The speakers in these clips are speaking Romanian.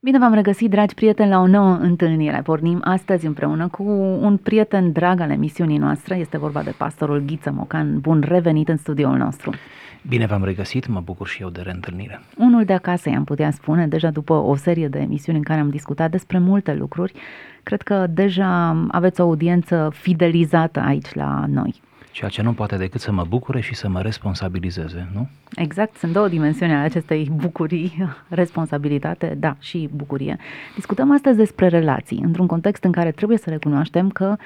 Bine v-am regăsit, dragi prieteni, la o nouă întâlnire. Pornim astăzi împreună cu un prieten drag al emisiunii noastre. Este vorba de pastorul Ghiță Mocan. Bun revenit în studioul nostru. Bine v-am regăsit, mă bucur și eu de reîntâlnire. Unul de acasă, i-am putea spune, deja după o serie de emisiuni în care am discutat despre multe lucruri, cred că deja aveți o audiență fidelizată aici la noi ceea ce nu poate decât să mă bucure și să mă responsabilizeze, nu? Exact, sunt două dimensiuni ale acestei bucurii, responsabilitate, da, și bucurie. Discutăm astăzi despre relații, într-un context în care trebuie să recunoaștem că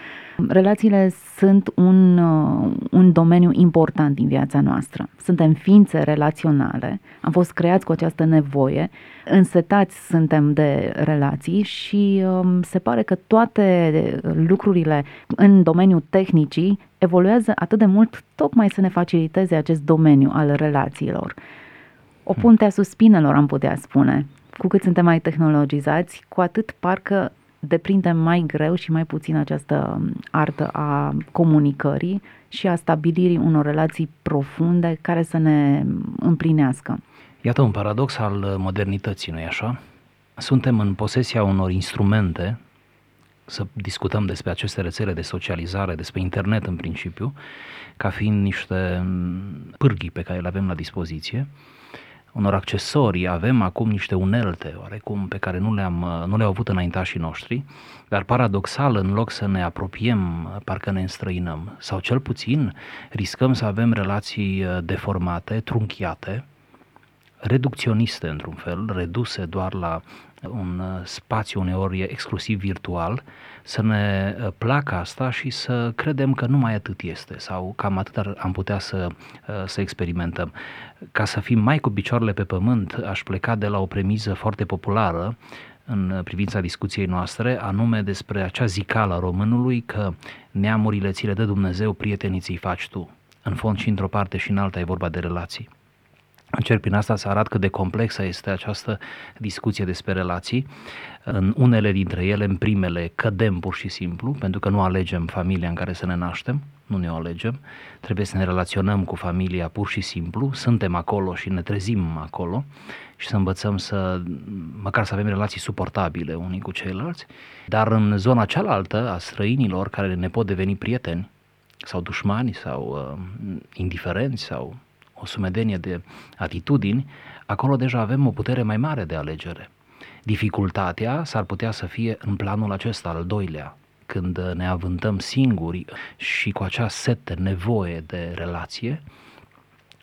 relațiile sunt un, uh, un domeniu important din viața noastră. Suntem ființe relaționale, am fost creați cu această nevoie, însetați suntem de relații și um, se pare că toate lucrurile în domeniul tehnicii evoluează atât de mult tocmai să ne faciliteze acest domeniu al relațiilor. O punte a suspinelor, am putea spune. Cu cât suntem mai tehnologizați, cu atât parcă deprindem mai greu și mai puțin această artă a comunicării și a stabilirii unor relații profunde care să ne împlinească. Iată un paradox al modernității, nu-i așa? Suntem în posesia unor instrumente să discutăm despre aceste rețele de socializare, despre internet în principiu, ca fiind niște pârghii pe care le avem la dispoziție, unor accesorii, avem acum niște unelte oarecum pe care nu le-am, nu le-au avut înaintașii noștri, dar paradoxal, în loc să ne apropiem, parcă ne înstrăinăm, sau cel puțin riscăm să avem relații uh, deformate, trunchiate, reducționiste într-un fel, reduse doar la un uh, spațiu uneori exclusiv virtual, să ne uh, placă asta și să credem că numai atât este sau cam atât am putea să, uh, să experimentăm. Ca să fim mai cu picioarele pe pământ, aș pleca de la o premiză foarte populară în privința discuției noastre, anume despre acea zicală a românului că neamurile ți le dă Dumnezeu, prietenii ți faci tu. În fond și într-o parte și în alta e vorba de relații. Încerc prin asta să arăt cât de complexă este această discuție despre relații. În unele dintre ele, în primele, cădem pur și simplu, pentru că nu alegem familia în care să ne naștem, nu ne o alegem, trebuie să ne relaționăm cu familia pur și simplu, suntem acolo și ne trezim acolo și să învățăm să, măcar să avem relații suportabile unii cu ceilalți, dar în zona cealaltă a străinilor care ne pot deveni prieteni sau dușmani sau uh, indiferenți sau o sumedenie de atitudini, acolo deja avem o putere mai mare de alegere. Dificultatea s-ar putea să fie în planul acesta, al doilea, când ne avântăm singuri și cu acea sete, nevoie de relație,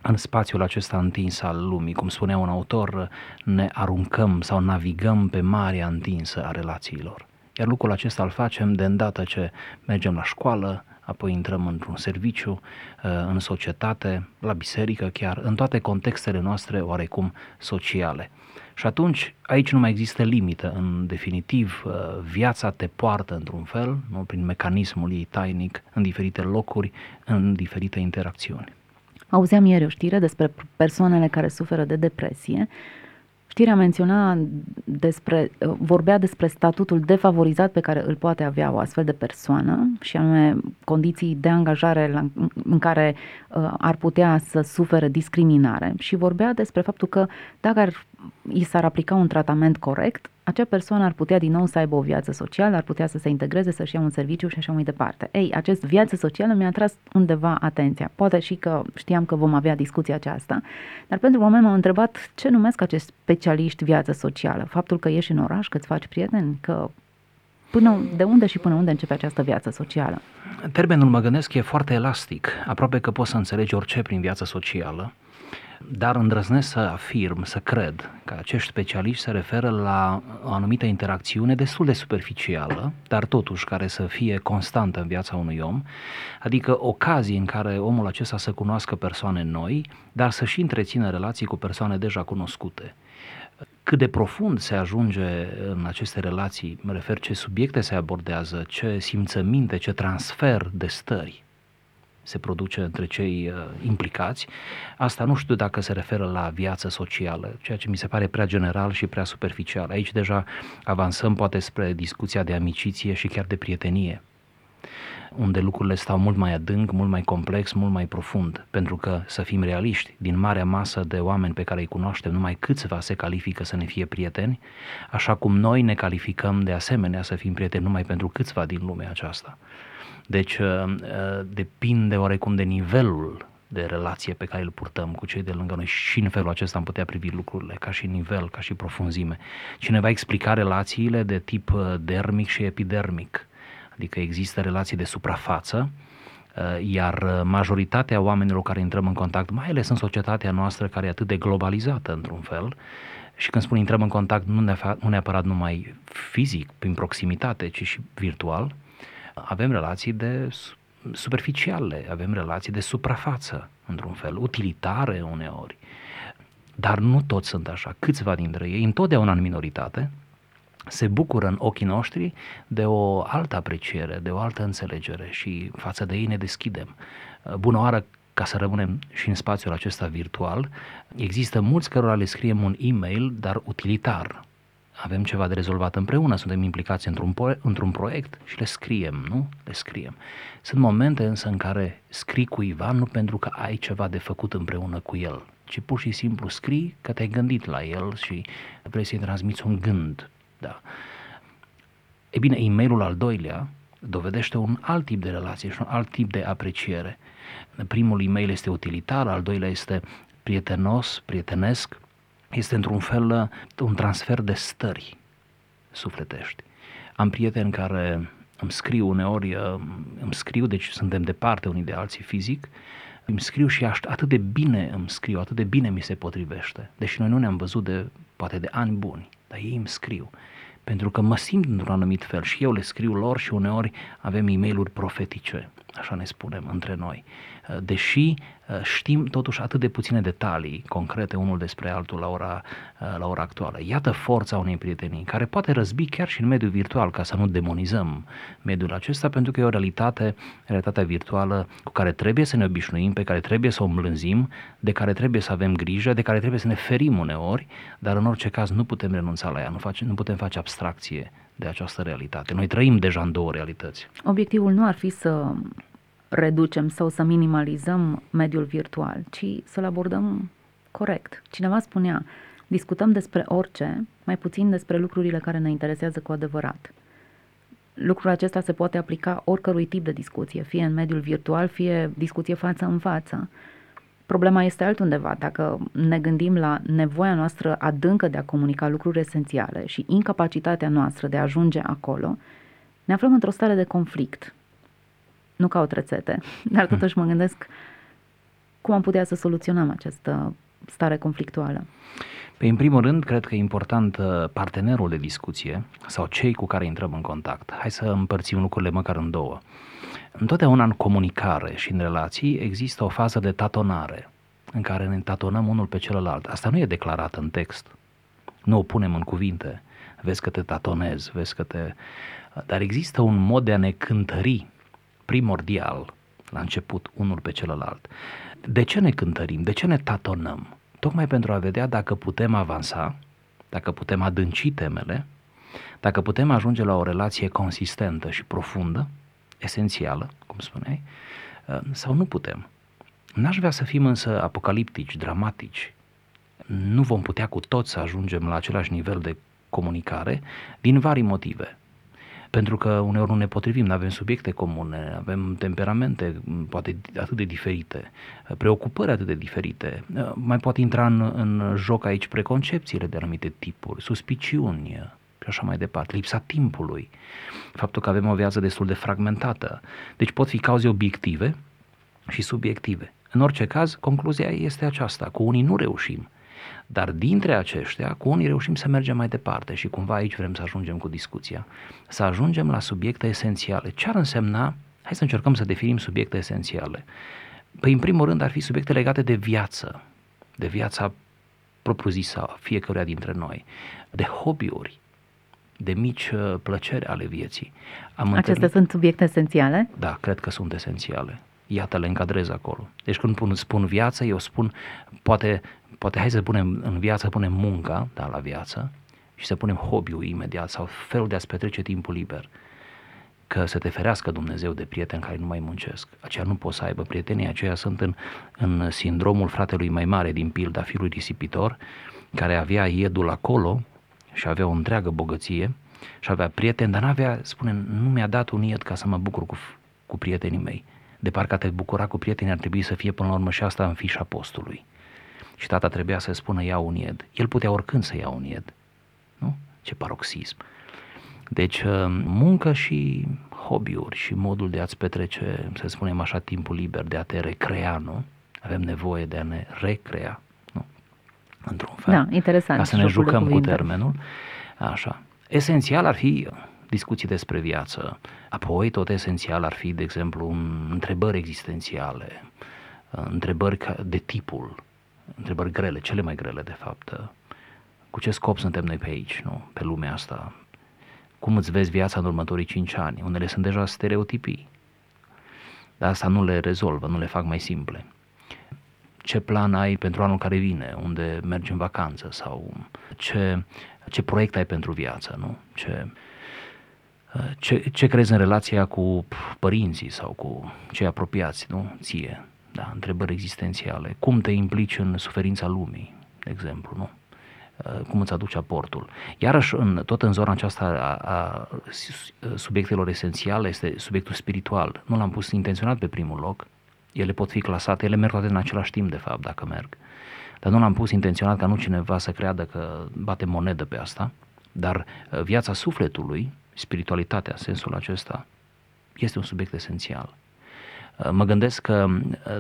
în spațiul acesta întins al lumii, cum spunea un autor, ne aruncăm sau navigăm pe marea întinsă a relațiilor. Iar lucrul acesta îl facem de îndată ce mergem la școală, apoi intrăm într-un serviciu, uh, în societate, la biserică chiar, în toate contextele noastre oarecum sociale. Și atunci aici nu mai există limită, în definitiv uh, viața te poartă într-un fel, nu, prin mecanismul ei tainic, în diferite locuri, în diferite interacțiuni. Auzeam ieri o știre despre persoanele care suferă de depresie Știrea menționa despre, vorbea despre statutul defavorizat pe care îl poate avea o astfel de persoană și anume condiții de angajare la, în care uh, ar putea să sufere discriminare. Și vorbea despre faptul că dacă ar i s-ar aplica un tratament corect, acea persoană ar putea din nou să aibă o viață socială, ar putea să se integreze, să-și ia un serviciu și așa mai departe. Ei, acest viață socială mi-a tras undeva atenția. Poate și că știam că vom avea discuția aceasta, dar pentru moment m-am întrebat ce numesc acești specialiști viață socială. Faptul că ieși în oraș, că îți faci prieteni, că Până, de unde și până unde începe această viață socială? Termenul, mă gândesc, e foarte elastic. Aproape că poți să înțelegi orice prin viață socială dar îndrăznesc să afirm, să cred că acești specialiști se referă la o anumită interacțiune destul de superficială, dar totuși care să fie constantă în viața unui om, adică ocazii în care omul acesta să cunoască persoane noi, dar să și întrețină relații cu persoane deja cunoscute. Cât de profund se ajunge în aceste relații, mă refer ce subiecte se abordează, ce simțăminte, ce transfer de stări se produce între cei uh, implicați. Asta nu știu dacă se referă la viață socială, ceea ce mi se pare prea general și prea superficial. Aici deja avansăm poate spre discuția de amiciție și chiar de prietenie. unde lucrurile stau mult mai adânc, mult mai complex, mult mai profund. Pentru că, să fim realiști, din marea masă de oameni pe care îi cunoaștem, numai câțiva se califică să ne fie prieteni, așa cum noi ne calificăm de asemenea să fim prieteni numai pentru câțiva din lumea aceasta. Deci uh, uh, depinde oarecum de nivelul de relație pe care îl purtăm cu cei de lângă noi și în felul acesta am putea privi lucrurile ca și nivel, ca și profunzime. Cineva explica relațiile de tip uh, dermic și epidermic, adică există relații de suprafață, iar majoritatea oamenilor care intrăm în contact, mai ales în societatea noastră care e atât de globalizată într-un fel, și când spun intrăm în contact, nu neapărat numai fizic, prin proximitate, ci și virtual, avem relații de superficiale, avem relații de suprafață, într-un fel, utilitare uneori. Dar nu toți sunt așa. Câțiva dintre ei, întotdeauna în minoritate, se bucură în ochii noștri de o altă apreciere, de o altă înțelegere și față de ei ne deschidem. Bună oară ca să rămânem și în spațiul acesta virtual, există mulți cărora le scriem un e-mail, dar utilitar, avem ceva de rezolvat împreună, suntem implicați într-un, într-un proiect și le scriem, nu? Le scriem. Sunt momente însă în care scrii cuiva nu pentru că ai ceva de făcut împreună cu el, ci pur și simplu scrii că te-ai gândit la el și vrei să-i transmiți un gând. Da. E bine, e mailul al doilea dovedește un alt tip de relație și un alt tip de apreciere. Primul e-mail este utilitar, al doilea este prietenos, prietenesc, este într-un fel uh, un transfer de stări sufletești. Am prieteni care îmi scriu uneori, uh, îmi scriu, deci suntem departe unii de alții fizic, îmi scriu și atât de bine îmi scriu, atât de bine mi se potrivește. Deși noi nu ne-am văzut de, poate de ani buni, dar ei îmi scriu. Pentru că mă simt într-un anumit fel și eu le scriu lor și uneori avem e mail profetice, așa ne spunem între noi. Uh, deși uh, știm totuși atât de puține detalii concrete unul despre altul la ora, uh, la ora actuală. Iată forța unei prietenii, care poate răzbi chiar și în mediul virtual, ca să nu demonizăm mediul acesta, pentru că e o realitate, realitatea virtuală cu care trebuie să ne obișnuim, pe care trebuie să o îmblânzim, de care trebuie să avem grijă, de care trebuie să ne ferim uneori, dar în orice caz nu putem renunța la ea, nu, face, nu putem face abstracție de această realitate. Noi trăim deja în două realități. Obiectivul nu ar fi să reducem sau să minimalizăm mediul virtual, ci să-l abordăm corect. Cineva spunea, discutăm despre orice, mai puțin despre lucrurile care ne interesează cu adevărat. Lucrul acesta se poate aplica oricărui tip de discuție, fie în mediul virtual, fie discuție față în față. Problema este altundeva. Dacă ne gândim la nevoia noastră adâncă de a comunica lucruri esențiale și incapacitatea noastră de a ajunge acolo, ne aflăm într-o stare de conflict, nu caut rețete, dar hmm. totuși mă gândesc cum am putea să soluționăm această stare conflictuală. Păi, în primul rând, cred că e important uh, partenerul de discuție sau cei cu care intrăm în contact. Hai să împărțim lucrurile măcar în două. Întotdeauna în comunicare și în relații există o fază de tatonare în care ne tatonăm unul pe celălalt. Asta nu e declarat în text. Nu o punem în cuvinte. Vezi că te tatonezi, vezi că te... Dar există un mod de a ne cântări primordial la început unul pe celălalt. De ce ne cântărim? De ce ne tatonăm? Tocmai pentru a vedea dacă putem avansa, dacă putem adânci temele, dacă putem ajunge la o relație consistentă și profundă, esențială, cum spuneai, ă, sau nu putem. N-aș vrea să fim însă apocaliptici, dramatici. Nu vom putea cu toți să ajungem la același nivel de comunicare din vari motive pentru că uneori nu ne potrivim, nu avem subiecte comune, avem temperamente poate atât de diferite, preocupări atât de diferite. Mai poate intra în, în joc aici preconcepțiile de anumite tipuri, suspiciuni și așa mai departe, lipsa timpului, faptul că avem o viață destul de fragmentată. Deci pot fi cauze obiective și subiective. În orice caz, concluzia este aceasta, cu unii nu reușim dar dintre aceștia, cu unii reușim să mergem mai departe și cumva aici vrem să ajungem cu discuția. Să ajungem la subiecte esențiale. Ce ar însemna? Hai să încercăm să definim subiecte esențiale. Păi, în primul rând, ar fi subiecte legate de viață, de viața propriu-zisă a fiecăruia dintre noi, de hobby-uri, de mici uh, plăceri ale vieții. Am Acestea întâlnit... sunt subiecte esențiale? Da, cred că sunt esențiale. Iată, le încadrez acolo. Deci când spun viață, eu spun, poate poate hai să punem în viață, să punem munca, da, la viață, și să punem hobby-ul imediat sau felul de a-ți petrece timpul liber. că să te ferească Dumnezeu de prieteni care nu mai muncesc. Aceia nu pot să aibă prietenii, aceia sunt în, în sindromul fratelui mai mare din pilda fiului risipitor, care avea iedul acolo și avea o întreagă bogăție și avea prieteni, dar n-avea, spune, nu mi-a dat un ied ca să mă bucur cu, cu prietenii mei. De parcă a te bucura cu prietenii ar trebui să fie până la urmă și asta în fișa postului. Și tata trebuia să spună ia un ied. El putea oricând să ia un ied. Nu? Ce paroxism. Deci uh, muncă și hobby-uri și modul de a-ți petrece, să spunem așa, timpul liber, de a te recrea, nu? Avem nevoie de a ne recrea, nu? Într-un fel. Da, interesant. Ca să ne jucăm cu termenul. Așa. Esențial ar fi discuții despre viață. Apoi, tot esențial ar fi, de exemplu, întrebări existențiale, întrebări de tipul, întrebări grele, cele mai grele, de fapt. Cu ce scop suntem noi pe aici, nu? pe lumea asta? Cum îți vezi viața în următorii cinci ani? Unele sunt deja stereotipii. Dar asta nu le rezolvă, nu le fac mai simple. Ce plan ai pentru anul care vine? Unde mergi în vacanță? Sau ce, ce proiect ai pentru viață? Nu? Ce, ce, ce crezi în relația cu părinții sau cu cei apropiați, nu? Ție, da, întrebări existențiale. Cum te implici în suferința lumii, de exemplu, nu? Uh, cum îți aduce aportul. Iarăși, în, tot în zona aceasta a, a subiectelor esențiale este subiectul spiritual. Nu l-am pus intenționat pe primul loc, ele pot fi clasate, ele merg toate în același timp, de fapt, dacă merg. Dar nu l-am pus intenționat ca nu cineva să creadă că bate monedă pe asta, dar uh, viața sufletului, spiritualitatea, sensul acesta, este un subiect esențial. Uh, mă gândesc că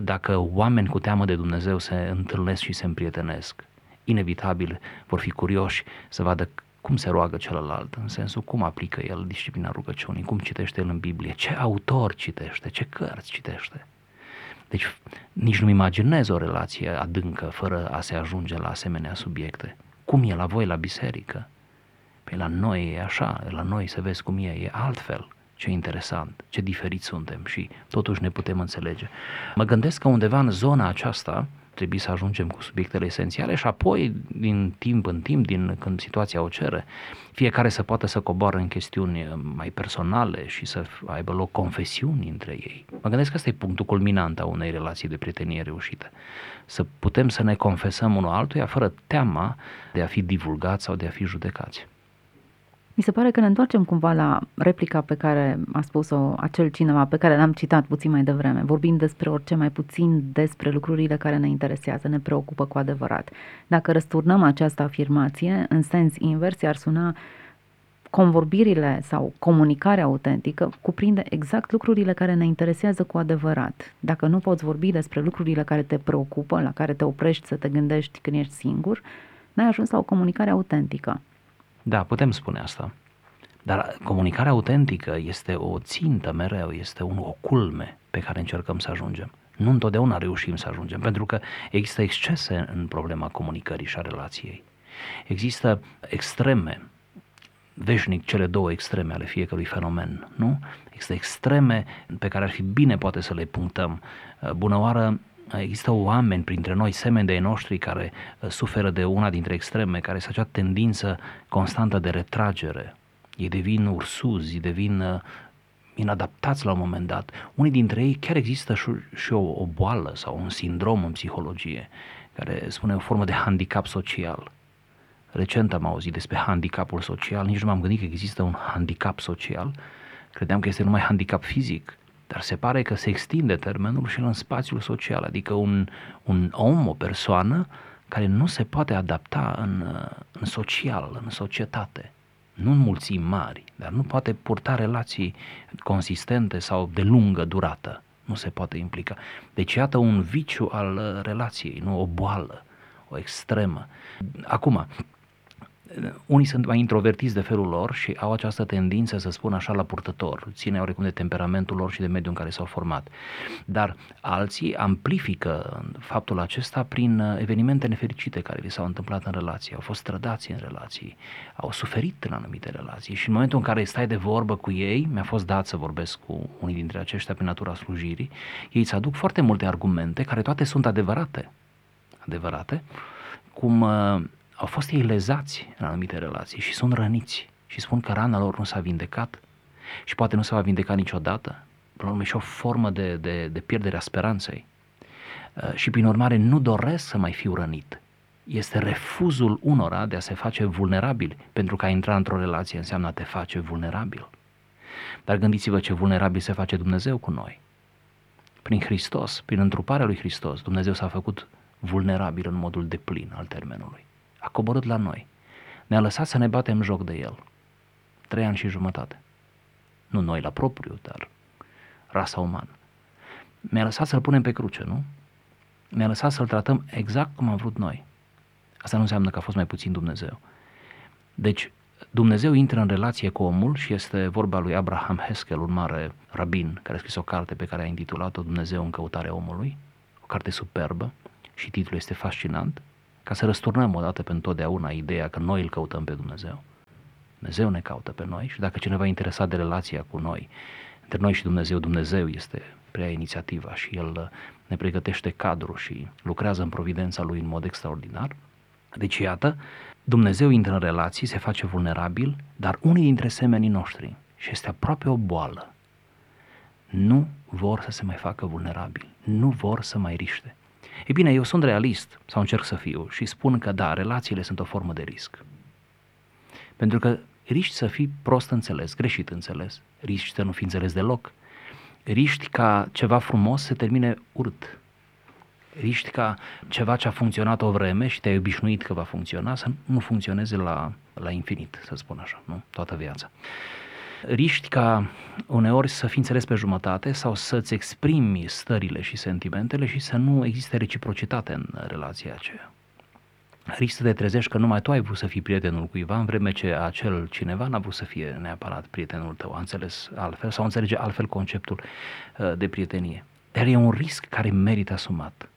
dacă oameni cu teamă de Dumnezeu se întâlnesc și se împrietenesc, inevitabil vor fi curioși să vadă cum se roagă celălalt, în sensul cum aplică el disciplina rugăciunii, cum citește el în Biblie, ce autor citește, ce cărți citește. Deci nici nu-mi imaginez o relație adâncă fără a se ajunge la asemenea subiecte. Cum e la voi la biserică? Păi la noi e așa, la noi să vezi cum e, e altfel. Ce interesant, ce diferiți suntem și totuși ne putem înțelege. Mă gândesc că undeva în zona aceasta, trebui să ajungem cu subiectele esențiale și apoi, din timp în timp, din când situația o cere, fiecare să poată să coboară în chestiuni mai personale și să aibă loc confesiuni între ei. Mă gândesc că ăsta e punctul culminant a unei relații de prietenie reușite. Să putem să ne confesăm unul altuia fără teama de a fi divulgați sau de a fi judecați. Mi se pare că ne întoarcem cumva la replica pe care a spus-o acel cineva pe care l-am citat puțin mai devreme. Vorbim despre orice mai puțin despre lucrurile care ne interesează, ne preocupă cu adevărat. Dacă răsturnăm această afirmație, în sens invers, ar suna convorbirile sau comunicarea autentică cuprinde exact lucrurile care ne interesează cu adevărat. Dacă nu poți vorbi despre lucrurile care te preocupă, la care te oprești să te gândești când ești singur, n-ai ajuns la o comunicare autentică. Da, putem spune asta. Dar comunicarea autentică este o țintă mereu, este un, o culme pe care încercăm să ajungem. Nu întotdeauna reușim să ajungem, pentru că există excese în problema comunicării și a relației. Există extreme, veșnic cele două extreme ale fiecărui fenomen, nu? Există extreme pe care ar fi bine poate să le punctăm. Bună oară, există oameni printre noi, semeni de noștri, care uh, suferă de una dintre extreme, care este acea tendință constantă de retragere. Ei devin ursuzi, devin uh, inadaptați la un moment dat. Unii dintre ei chiar există și, și o, o boală sau un sindrom în psihologie, care spune o formă de handicap social. Recent am auzit despre handicapul social, nici nu m-am gândit că există un handicap social, credeam că este numai handicap fizic. Dar se pare că se extinde termenul și în spațiul social, adică un, un om, o persoană care nu se poate adapta în, în social, în societate. Nu în mulțimi mari, dar nu poate purta relații consistente sau de lungă durată. Nu se poate implica. Deci iată un viciu al relației, nu o boală, o extremă. Acum, unii sunt mai introvertiți de felul lor și au această tendință să spună așa la purtător, ține oarecum de temperamentul lor și de mediul în care s-au format. Dar alții amplifică faptul acesta prin uh, evenimente nefericite care li s-au întâmplat în relații, au fost trădați în relații, au suferit în anumite relații și în momentul în care stai de vorbă cu ei, mi-a fost dat să vorbesc cu unii dintre aceștia pe natura slujirii, ei îți aduc foarte multe argumente care toate sunt adevărate, adevărate, cum uh, au fost ei lezați în anumite relații și sunt răniți și spun că rana lor nu s-a vindecat și poate nu se va vindeca niciodată. Până la urmă, și o formă de, de, de pierdere a speranței. Uh, și prin urmare nu doresc să mai fiu rănit. Este refuzul unora de a se face vulnerabil, pentru că a intra într-o relație înseamnă a te face vulnerabil. Dar gândiți-vă ce vulnerabil se face Dumnezeu cu noi. Prin Hristos, prin întruparea lui Hristos, Dumnezeu s-a făcut vulnerabil în modul deplin al termenului. A coborât la noi. Ne-a lăsat să ne batem joc de El. Trei ani și jumătate. Nu noi la propriu, dar rasa umană. Mi-a lăsat să-L punem pe cruce, nu? Mi-a lăsat să-L tratăm exact cum am vrut noi. Asta nu înseamnă că a fost mai puțin Dumnezeu. Deci, Dumnezeu intră în relație cu omul și este vorba lui Abraham Heskel, un mare rabin, care a scris o carte pe care a intitulat-o Dumnezeu în căutarea omului, o carte superbă și titlul este fascinant, ca să răsturnăm odată pentru totdeauna ideea că noi îl căutăm pe Dumnezeu. Dumnezeu ne caută pe noi și dacă cineva e interesat de relația cu noi, între noi și Dumnezeu, Dumnezeu este prea inițiativa și El ne pregătește cadru și lucrează în providența Lui în mod extraordinar. Deci, iată, Dumnezeu intră în relații, se face vulnerabil, dar unii dintre semenii noștri, și este aproape o boală, nu vor să se mai facă vulnerabili, nu vor să mai riște. Ei bine, eu sunt realist, sau încerc să fiu, și spun că da, relațiile sunt o formă de risc. Pentru că riști să fii prost înțeles, greșit înțeles, riști să nu fii înțeles deloc, riști ca ceva frumos să termine urât, riști ca ceva ce a funcționat o vreme și te-ai obișnuit că va funcționa să nu funcționeze la, la infinit, să spun așa, nu? toată viața. Riști ca uneori să fii înțeles pe jumătate sau să-ți exprimi stările și sentimentele și să nu existe reciprocitate în relația aceea. Riști să te trezești că numai tu ai vrut să fii prietenul cuiva, în vreme ce acel cineva n-a vrut să fie neapărat prietenul tău, a înțeles altfel sau înțelege altfel conceptul uh, de prietenie. Dar e un risc care merită asumat.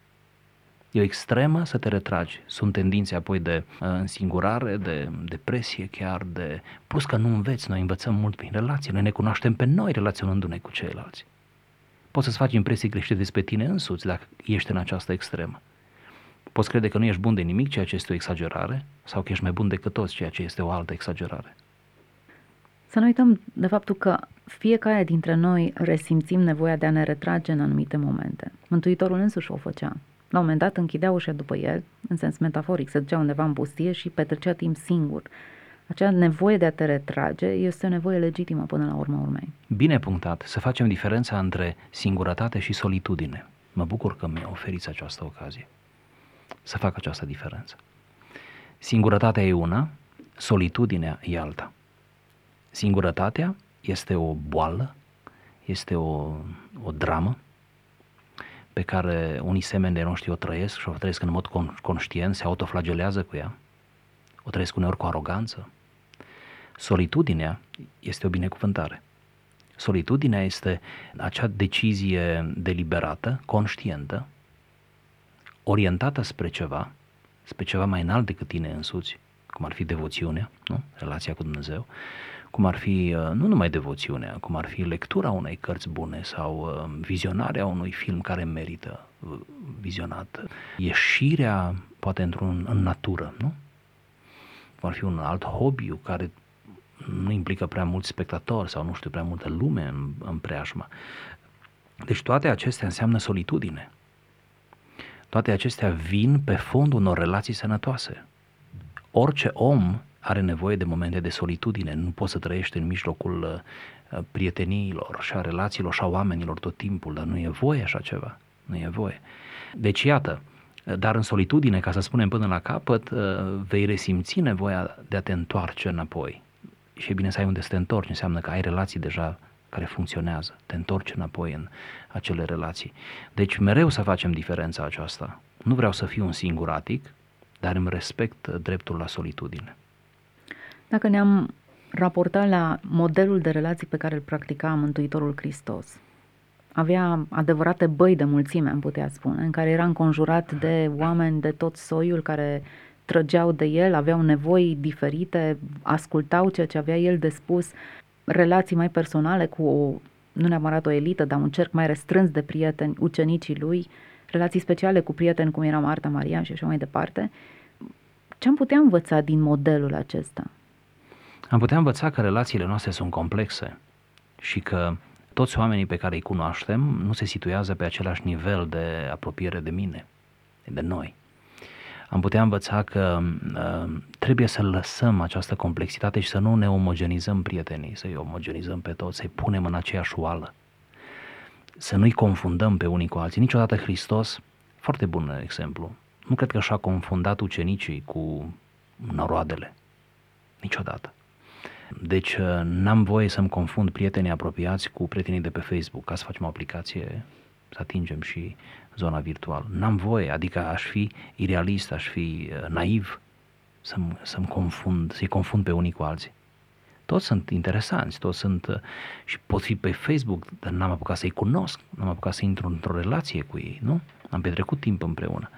E o extremă să te retragi. Sunt tendințe apoi de uh, însingurare, de depresie chiar, de... Plus că nu înveți, noi învățăm mult prin relații, noi ne cunoaștem pe noi relaționându-ne cu ceilalți. Poți să-ți faci impresii greșite despre tine însuți dacă ești în această extremă. Poți crede că nu ești bun de nimic, ceea ce este o exagerare, sau că ești mai bun decât toți, ceea ce este o altă exagerare. Să nu uităm de faptul că fiecare dintre noi resimțim nevoia de a ne retrage în anumite momente. Mântuitorul însuși o făcea. La un moment dat închidea ușa după el, în sens metaforic, se ducea undeva în pustie și petrecea timp singur. Acea nevoie de a te retrage este o nevoie legitimă până la urma urmei. Bine punctat, să facem diferența între singurătate și solitudine. Mă bucur că mi-a oferit această ocazie să fac această diferență. Singurătatea e una, solitudinea e alta. Singurătatea este o boală, este o, o dramă, pe care unii semeni de noștri o trăiesc și o trăiesc în mod conștient, se autoflagelează cu ea, o trăiesc uneori cu aroganță. Solitudinea este o binecuvântare. Solitudinea este acea decizie deliberată, conștientă, orientată spre ceva, spre ceva mai înalt decât tine însuți, cum ar fi devoțiunea, nu? relația cu Dumnezeu, cum ar fi uh, nu numai devoțiunea, cum ar fi lectura unei cărți bune sau uh, vizionarea unui film care merită uh, vizionat, ieșirea poate într-un, în natură, nu? Cum ar fi un alt hobby care nu implică prea mulți spectatori sau nu știu, prea multă lume în, în preajma. Deci toate acestea înseamnă solitudine. Toate acestea vin pe fondul unor relații sănătoase. Orice om are nevoie de momente de solitudine, nu poți să trăiești în mijlocul uh, prieteniilor și a relațiilor și a oamenilor tot timpul, dar nu e voie așa ceva, nu e voie. Deci iată, dar în solitudine, ca să spunem până la capăt, uh, vei resimți nevoia de a te întoarce înapoi. Și e bine să ai unde să te întorci, înseamnă că ai relații deja care funcționează, te întorci înapoi în acele relații. Deci mereu să facem diferența aceasta. Nu vreau să fiu un singuratic, dar îmi respect dreptul la solitudine. Dacă ne-am raportat la modelul de relații pe care îl practica Mântuitorul Hristos, avea adevărate băi de mulțime, am putea spune, în care era înconjurat de oameni de tot soiul care trăgeau de el, aveau nevoi diferite, ascultau ceea ce avea el de spus, relații mai personale cu o, nu neapărat o elită, dar un cerc mai restrâns de prieteni, ucenicii lui, relații speciale cu prieteni cum era Marta, Maria și așa mai departe. Ce am putea învăța din modelul acesta? Am putea învăța că relațiile noastre sunt complexe și că toți oamenii pe care îi cunoaștem nu se situează pe același nivel de apropiere de mine, de noi. Am putea învăța că uh, trebuie să lăsăm această complexitate și să nu ne omogenizăm prietenii, să-i omogenizăm pe toți, să-i punem în aceeași oală, să nu-i confundăm pe unii cu alții. Niciodată Hristos, foarte bun exemplu, nu cred că și-a confundat ucenicii cu noroadele. Niciodată. Deci uh, n-am voie să-mi confund prietenii apropiați cu prietenii de pe Facebook ca să facem o aplicație, să atingem și zona virtuală. N-am voie, adică aș fi irealist, aș fi uh, naiv să-mi, să-mi confund, să-i confund pe unii cu alții. Toți sunt interesanți, toți sunt uh, și pot fi pe Facebook, dar n-am apucat să-i cunosc, n-am apucat să intru într-o relație cu ei, nu? Am petrecut timp împreună.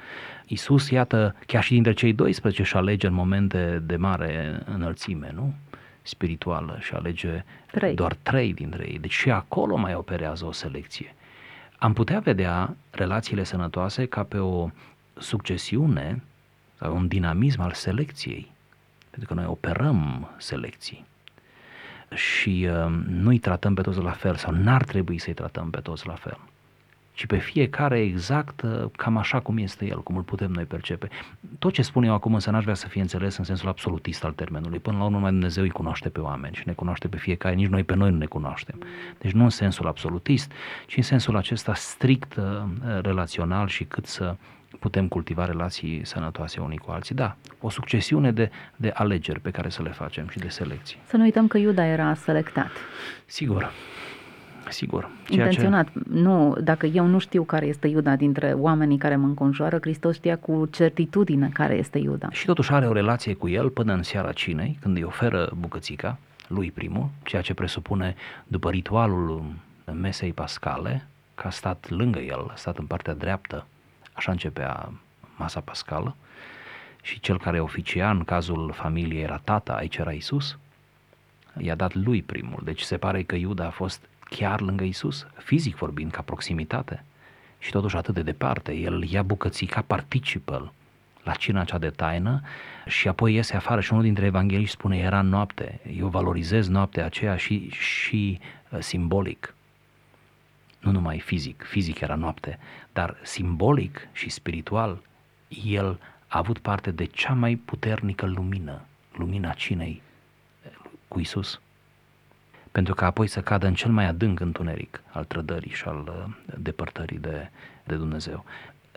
Isus, iată, chiar și dintre cei 12 și alege în momente de mare înălțime, nu? Spirituală și alege trei. doar trei dintre ei. Deci și acolo mai operează o selecție. Am putea vedea relațiile sănătoase ca pe o succesiune sau un dinamism al selecției. Pentru că noi operăm selecții și uh, nu-i tratăm pe toți la fel sau n-ar trebui să-i tratăm pe toți la fel ci pe fiecare exact uh, cam așa cum este el, cum îl putem noi percepe. Tot ce spun eu acum însă n-aș vrea să fie înțeles în sensul absolutist al termenului. Până la urmă mai Dumnezeu îi cunoaște pe oameni și ne cunoaște pe fiecare, nici noi pe noi nu ne cunoaștem. Deci nu în sensul absolutist, ci în sensul acesta strict uh, relațional și cât să putem cultiva relații sănătoase unii cu alții. Da, o succesiune de, de alegeri pe care să le facem și de selecții. Să nu uităm că Iuda era selectat. Sigur, sigur. Ceea Intenționat. Ce... Nu, dacă eu nu știu care este Iuda dintre oamenii care mă înconjoară, Hristos știa cu certitudine care este Iuda. Și totuși are o relație cu el până în seara cinei, când îi oferă bucățica, lui primul, ceea ce presupune după ritualul mesei pascale, că a stat lângă el, a stat în partea dreaptă, așa începea masa pascală, și cel care oficia în cazul familiei era tata, aici era Isus, i-a dat lui primul. Deci se pare că Iuda a fost chiar lângă Isus, fizic vorbind, ca proximitate. Și totuși atât de departe, el ia bucățica, participă la cina cea de taină și apoi iese afară și unul dintre evangeliști spune era noapte. Eu valorizez noaptea aceea și, și uh, simbolic. Nu numai fizic, fizic era noapte, dar simbolic și spiritual el a avut parte de cea mai puternică lumină, lumina cinei cu Isus pentru că apoi să cadă în cel mai adânc întuneric al trădării și al uh, depărtării de, de Dumnezeu.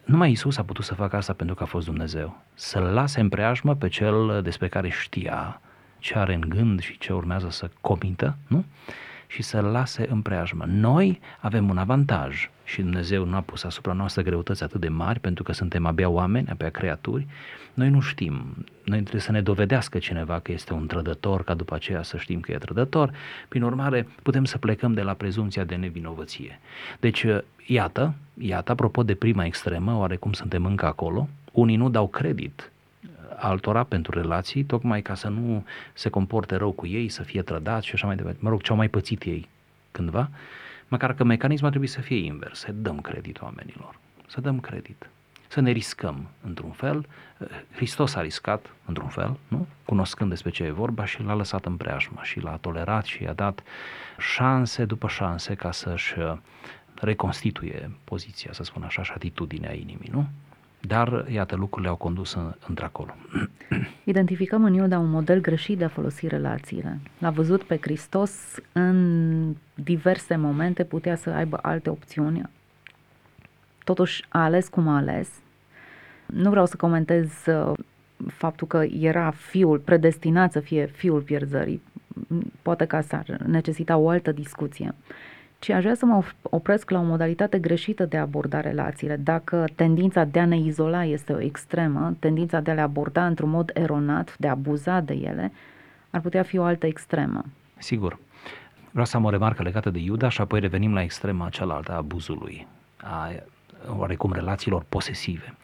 Numai Isus a putut să facă asta pentru că a fost Dumnezeu. Să-l lase în preajmă pe cel despre care știa ce are în gând și ce urmează să comită, nu? și să-l lase în preajmă. Noi avem un avantaj și Dumnezeu nu a pus asupra noastră greutăți atât de mari pentru că suntem abia oameni, abia creaturi. Noi nu știm. Noi trebuie să ne dovedească cineva că este un trădător ca după aceea să știm că e trădător. Prin urmare, putem să plecăm de la prezumția de nevinovăție. Deci, iată, iată, apropo de prima extremă, oarecum suntem încă acolo, unii nu dau credit altora pentru relații, tocmai ca să nu se comporte rău cu ei, să fie trădați și așa mai departe. Mă rog, ce au mai pățit ei cândva, măcar că mecanismul trebuie să fie invers, să dăm credit oamenilor, să dăm credit, să ne riscăm într-un fel. Hristos a riscat într-un fel, nu? cunoscând despre ce e vorba și l-a lăsat în preajmă și l-a tolerat și i-a dat șanse după șanse ca să-și reconstituie poziția, să spun așa, și atitudinea inimii, nu? Dar, iată, lucrurile au condus într-acolo. Identificăm în Iuda un model greșit de a folosi relațiile. L-a văzut pe Hristos în diverse momente, putea să aibă alte opțiuni. Totuși a ales cum a ales. Nu vreau să comentez uh, faptul că era fiul predestinat să fie fiul pierzării. Poate că asta ar necesita o altă discuție ci aș vrea să mă opresc la o modalitate greșită de a aborda relațiile. Dacă tendința de a ne izola este o extremă, tendința de a le aborda într-un mod eronat, de a abuza de ele, ar putea fi o altă extremă. Sigur. Vreau să am o remarcă legată de Iuda și apoi revenim la extrema cealaltă a abuzului, a oarecum relațiilor posesive.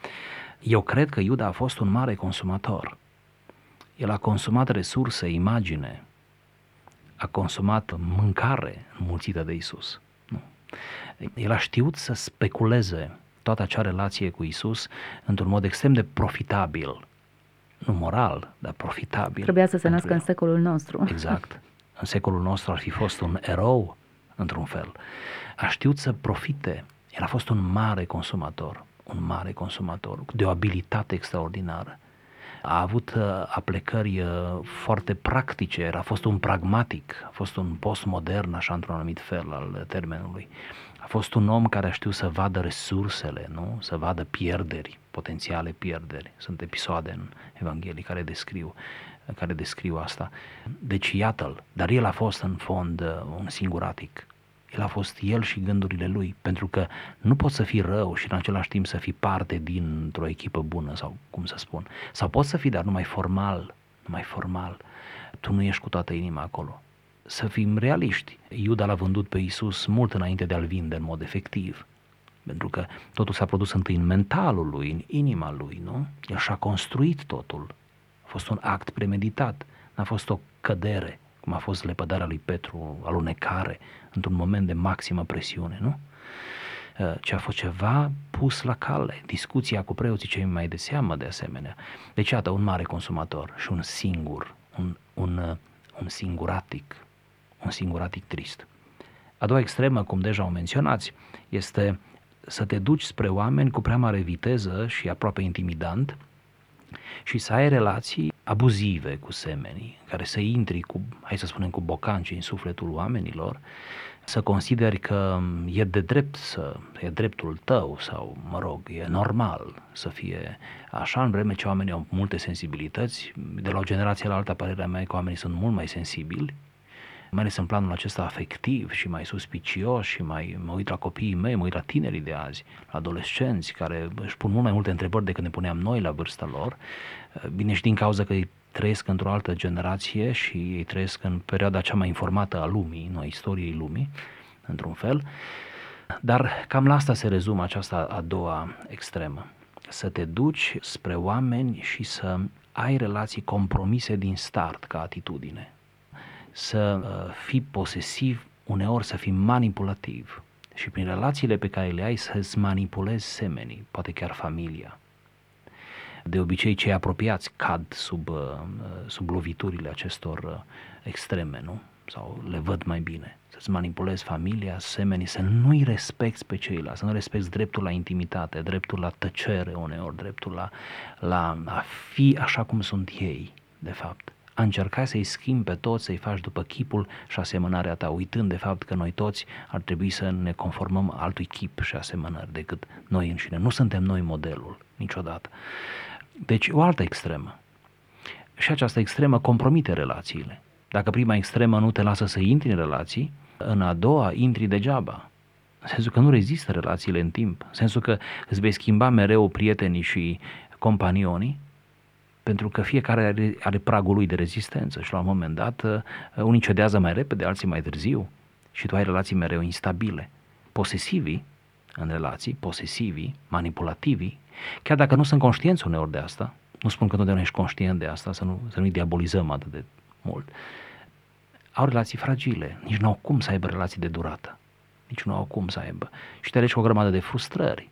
Eu cred că Iuda a fost un mare consumator. El a consumat resurse, imagine, a consumat mâncare înmulțită de Isus. Nu. El a știut să speculeze toată acea relație cu Isus într-un mod extrem de profitabil. Nu moral, dar profitabil. Trebuia să se nască el. în secolul nostru. Exact. În secolul nostru ar fi fost un erou într-un fel. A știut să profite. El a fost un mare consumator, un mare consumator, de o abilitate extraordinară. A avut uh, aplecări uh, foarte practice, a fost un pragmatic, a fost un postmodern, așa într-un anumit fel al termenului. A fost un om care a știut să vadă resursele, nu? să vadă pierderi, potențiale pierderi. Sunt episoade în Evanghelie care descriu care descriu asta. Deci iată-l, dar el a fost în fond uh, un singuratic. El a fost el și gândurile lui, pentru că nu poți să fii rău și în același timp să fii parte dintr-o echipă bună sau cum să spun. Sau poți să fii, dar numai formal, numai formal. Tu nu ești cu toată inima acolo. Să fim realiști. Iuda l-a vândut pe Isus mult înainte de a-l vinde în mod efectiv. Pentru că totul s-a produs întâi în mentalul lui, în inima lui, nu? El și-a construit totul fost un act premeditat, n-a fost o cădere, cum a fost lepădarea lui Petru, alunecare, într-un moment de maximă presiune, nu? Uh, ce a fost ceva pus la cale, discuția cu preoții cei mai de seamă de asemenea. Deci, iată, un mare consumator și un singur, un, un, uh, un singuratic, un singuratic trist. A doua extremă, cum deja o menționați, este să te duci spre oameni cu prea mare viteză și aproape intimidant, și să ai relații abuzive cu semenii, care să intri cu, hai să spunem, cu bocanci în sufletul oamenilor, să consideri că e de drept să, e dreptul tău sau, mă rog, e normal să fie așa, în vreme ce oamenii au multe sensibilități, de la o generație la alta, părerea mea e că oamenii sunt mult mai sensibili mai ales în planul acesta afectiv și mai suspicios și mai mă uit la copiii mei, mă uit la tinerii de azi, la adolescenți care își pun mult mai multe întrebări decât ne puneam noi la vârsta lor, bine și din cauza că ei trăiesc într-o altă generație și ei trăiesc în perioada cea mai informată a lumii, nu a istoriei lumii, într-un fel, dar cam la asta se rezumă această a doua extremă. Să te duci spre oameni și să ai relații compromise din start ca atitudine să uh, fii posesiv, uneori să fii manipulativ și prin relațiile pe care le ai să-ți manipulezi semenii, poate chiar familia. De obicei, cei apropiați cad sub, uh, sub loviturile acestor extreme, nu? Sau le văd mai bine. Să-ți manipulezi familia, semenii, să nu-i respecti pe ceilalți, să nu respecti dreptul la intimitate, dreptul la tăcere uneori, dreptul la, la a fi așa cum sunt ei, de fapt a încerca să-i schimbi pe toți, să-i faci după chipul și asemănarea ta, uitând de fapt că noi toți ar trebui să ne conformăm altui chip și asemănări decât noi înșine. Nu suntem noi modelul, niciodată. Deci o altă extremă. Și această extremă compromite relațiile. Dacă prima extremă nu te lasă să intri în relații, în a doua intri degeaba. În sensul că nu rezistă relațiile în timp, în sensul că îți vei schimba mereu prietenii și companionii, pentru că fiecare are, are pragul lui de rezistență și la un moment dat uh, unii cedează mai repede, alții mai târziu și tu ai relații mereu instabile. Posesivii în relații, posesivii, manipulativi, chiar dacă nu sunt conștienți uneori de asta, nu spun că nu ești conștient de asta, să nu, să nu-i diabolizăm atât de mult, au relații fragile, nici nu au cum să aibă relații de durată, nici nu au cum să aibă. Și te alegi cu o grămadă de frustrări,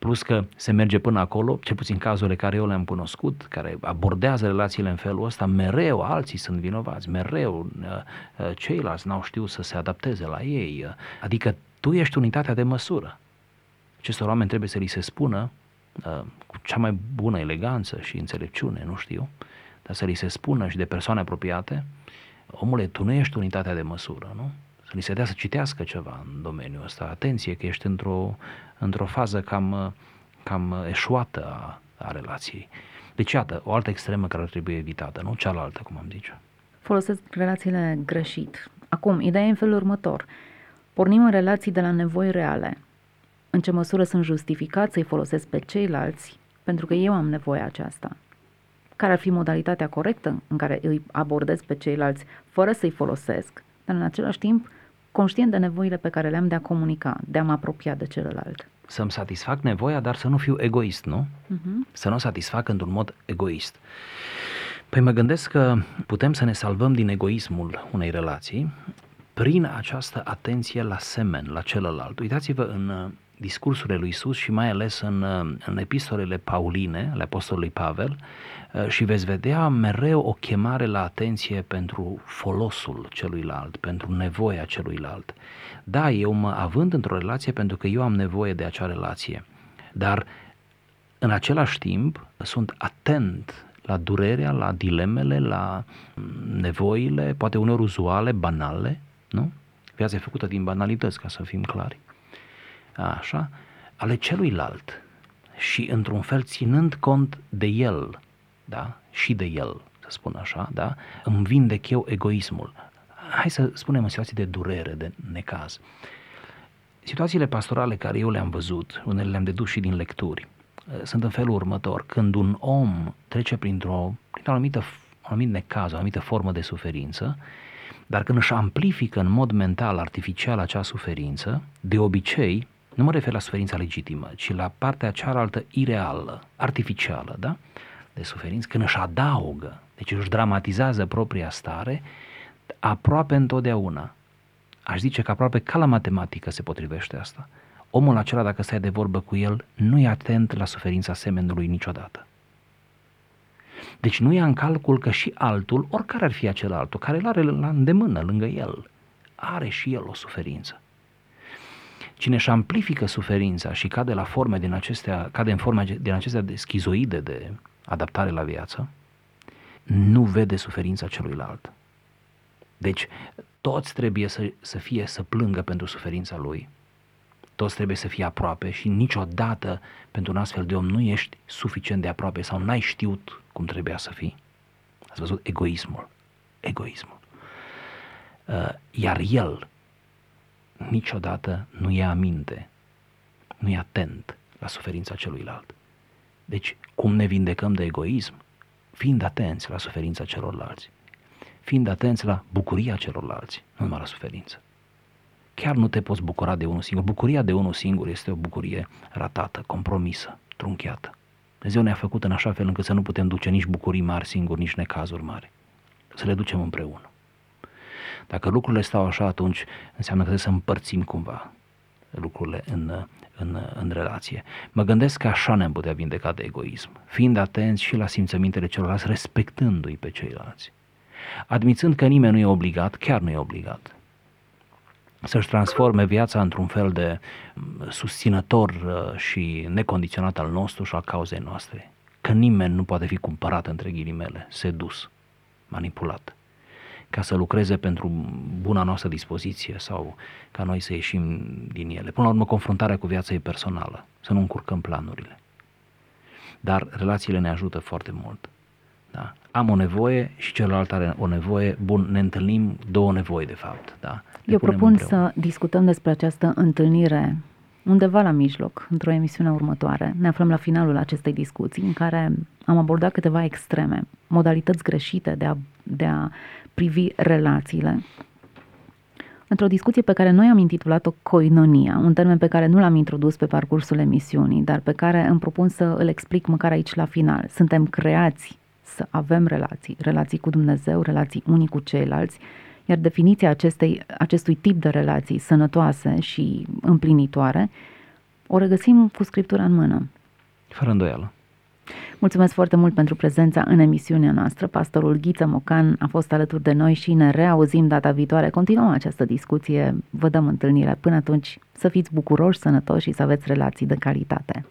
Plus că se merge până acolo, cel puțin cazurile care eu le-am cunoscut, care abordează relațiile în felul ăsta, mereu alții sunt vinovați, mereu uh, uh, ceilalți n-au știut să se adapteze la ei. Uh, adică tu ești unitatea de măsură. Acestor oameni trebuie să li se spună cu cea mai bună eleganță și înțelepciune, nu știu, dar să li se spună și de persoane apropiate, omule, tu nu ești unitatea de măsură, nu? Să li se dea să citească ceva în domeniul ăsta. Atenție că ești într-o într-o fază cam, cam eșuată a, a relației. Deci, iată, o altă extremă care ar trebui evitată, nu cealaltă, cum am zice. Folosesc relațiile greșit. Acum, ideea e în felul următor. Pornim în relații de la nevoi reale. În ce măsură sunt justificat să-i folosesc pe ceilalți pentru că eu am nevoia aceasta? Care ar fi modalitatea corectă în care îi abordez pe ceilalți fără să-i folosesc, dar în același timp conștient de nevoile pe care le-am de a comunica, de a mă apropia de celălalt. Să-mi satisfac nevoia, dar să nu fiu egoist, nu? Uh-huh. Să nu o satisfac într-un mod egoist. Păi mă gândesc că putem să ne salvăm din egoismul unei relații prin această atenție la semen, la celălalt. Uitați-vă în uh, discursurile lui Isus și mai ales în, în epistolele pauline ale apostolului Pavel uh, și veți vedea mereu o chemare la atenție pentru folosul celuilalt, pentru nevoia celuilalt. Da, eu mă având într-o relație pentru că eu am nevoie de acea relație, dar în același timp sunt atent la durerea, la dilemele, la nevoile, poate uneori uzuale, banale, nu? Viața e făcută din banalități, ca să fim clari. Așa, ale celuilalt și într-un fel ținând cont de el, da? Și de el, să spun așa, da? Îmi vindec eu egoismul. Hai să spunem în situații de durere, de necaz. Situațiile pastorale care eu le-am văzut, unele le-am dedus și din lecturi, sunt în felul următor. Când un om trece printr-o, printr-o anumită, un anumit necaz, o anumită formă de suferință, dar când își amplifică în mod mental, artificial acea suferință, de obicei, nu mă refer la suferința legitimă, ci la partea cealaltă ireală, artificială, da? De suferință, când își adaugă, deci își dramatizează propria stare, aproape întotdeauna, aș zice că aproape ca la matematică se potrivește asta, omul acela, dacă stai de vorbă cu el, nu e atent la suferința semenului niciodată. Deci nu ia în calcul că și altul, oricare ar fi acel altul, care îl are la îndemână, lângă el, are și el o suferință. Cine își amplifică suferința și cade la forme din acestea, cade în forme din acestea de schizoide de adaptare la viață, nu vede suferința celuilalt. Deci, toți trebuie să, să fie, să plângă pentru suferința lui, toți trebuie să fie aproape și niciodată pentru un astfel de om nu ești suficient de aproape sau n-ai știut cum trebuia să fii. Ați văzut egoismul. Egoismul. Uh, iar el niciodată nu ia aminte, nu e atent la suferința celuilalt. Deci, cum ne vindecăm de egoism? Fiind atenți la suferința celorlalți. Fiind atenți la bucuria celorlalți, nu numai la suferință chiar nu te poți bucura de unul singur. Bucuria de unul singur este o bucurie ratată, compromisă, trunchiată. Dumnezeu ne-a făcut în așa fel încât să nu putem duce nici bucurii mari singuri, nici necazuri mari. Să le ducem împreună. Dacă lucrurile stau așa, atunci înseamnă că trebuie să împărțim cumva lucrurile în, în, în relație. Mă gândesc că așa ne-am putea vindeca de egoism, fiind atenți și la simțămintele celorlalți, respectându-i pe ceilalți. Admițând că nimeni nu e obligat, chiar nu e obligat să-și transforme viața într-un fel de mm, susținător uh, și necondiționat al nostru și al cauzei noastre. Că nimeni nu poate fi cumpărat între ghilimele, sedus, manipulat, ca să lucreze pentru buna noastră dispoziție sau ca noi să ieșim din ele. Până la urmă, confruntarea cu viața e personală, să nu încurcăm planurile. Dar relațiile ne ajută foarte mult. Da? Am o nevoie și celălalt are o nevoie, bun, ne întâlnim două nevoi de fapt. Da? Eu propun împreună. să discutăm despre această întâlnire undeva la mijloc, într-o emisiune următoare. Ne aflăm la finalul acestei discuții în care am abordat câteva extreme, modalități greșite de a, de a privi relațiile. Într-o discuție pe care noi am intitulat-o Coinonia, un termen pe care nu l-am introdus pe parcursul emisiunii, dar pe care îmi propun să îl explic măcar aici la final. Suntem creați să avem relații, relații cu Dumnezeu, relații unii cu ceilalți, iar definiția acestei, acestui tip de relații sănătoase și împlinitoare o regăsim cu scriptura în mână. Fără îndoială. Mulțumesc foarte mult pentru prezența în emisiunea noastră. Pastorul Ghiță Mocan a fost alături de noi și ne reauzim data viitoare. Continuăm această discuție, vă dăm întâlnire. Până atunci, să fiți bucuroși, sănătoși și să aveți relații de calitate.